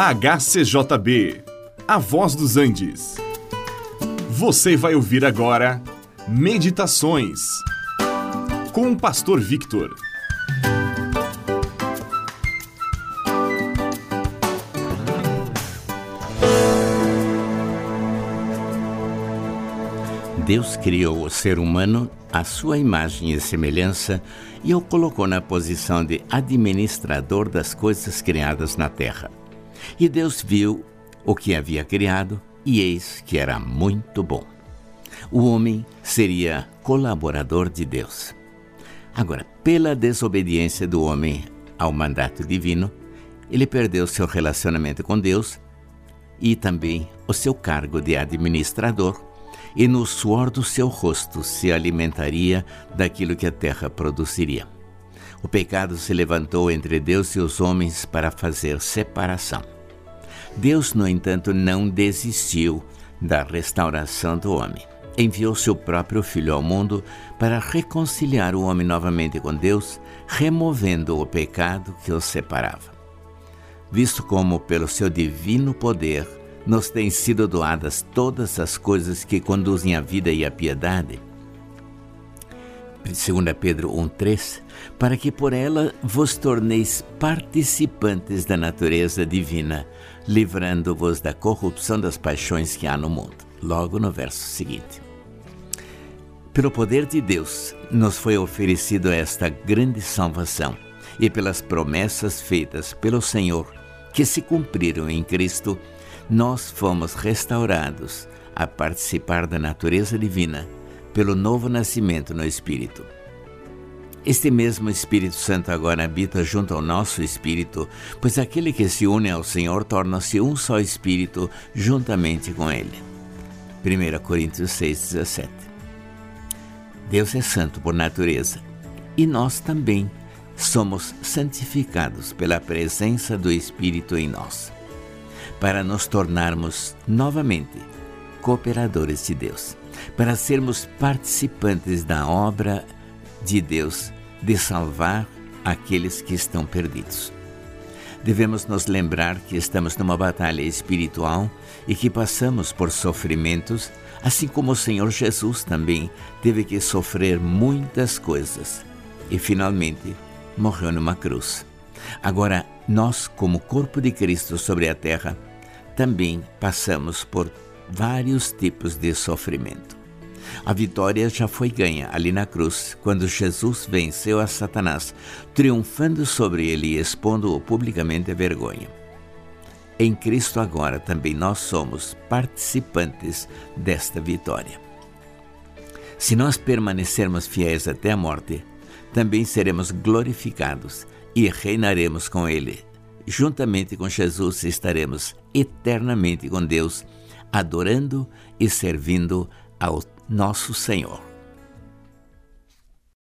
HCJB, A Voz dos Andes. Você vai ouvir agora Meditações com o Pastor Victor. Deus criou o ser humano à sua imagem e semelhança e o colocou na posição de administrador das coisas criadas na terra. E Deus viu o que havia criado, e eis que era muito bom. O homem seria colaborador de Deus. Agora, pela desobediência do homem ao mandato divino, ele perdeu seu relacionamento com Deus e também o seu cargo de administrador, e no suor do seu rosto se alimentaria daquilo que a terra produziria. O pecado se levantou entre Deus e os homens para fazer separação. Deus, no entanto, não desistiu da restauração do homem. Enviou seu próprio Filho ao mundo para reconciliar o homem novamente com Deus, removendo o pecado que os separava. Visto como, pelo seu divino poder, nos têm sido doadas todas as coisas que conduzem à vida e à piedade, 2 Pedro 1,3, para que por ela vos torneis participantes da natureza divina, livrando-vos da corrupção das paixões que há no mundo. Logo no verso seguinte. Pelo poder de Deus, nos foi oferecido esta grande salvação, e pelas promessas feitas pelo Senhor, que se cumpriram em Cristo, nós fomos restaurados a participar da natureza divina pelo novo nascimento no Espírito. Este mesmo Espírito Santo agora habita junto ao nosso espírito, pois aquele que se une ao Senhor torna-se um só espírito juntamente com Ele. 1 Coríntios 6,17 Deus é santo por natureza e nós também somos santificados pela presença do Espírito em nós, para nos tornarmos novamente cooperadores de Deus para sermos participantes da obra de Deus de salvar aqueles que estão perdidos. Devemos nos lembrar que estamos numa batalha espiritual e que passamos por sofrimentos, assim como o Senhor Jesus também teve que sofrer muitas coisas e finalmente morreu numa cruz. Agora, nós, como corpo de Cristo sobre a terra, também passamos por vários tipos de sofrimento. A vitória já foi ganha ali na cruz, quando Jesus venceu a Satanás, triunfando sobre ele e expondo-o publicamente à vergonha. Em Cristo agora também nós somos participantes desta vitória. Se nós permanecermos fiéis até a morte, também seremos glorificados e reinaremos com Ele. Juntamente com Jesus estaremos eternamente com Deus adorando e servindo ao nosso Senhor.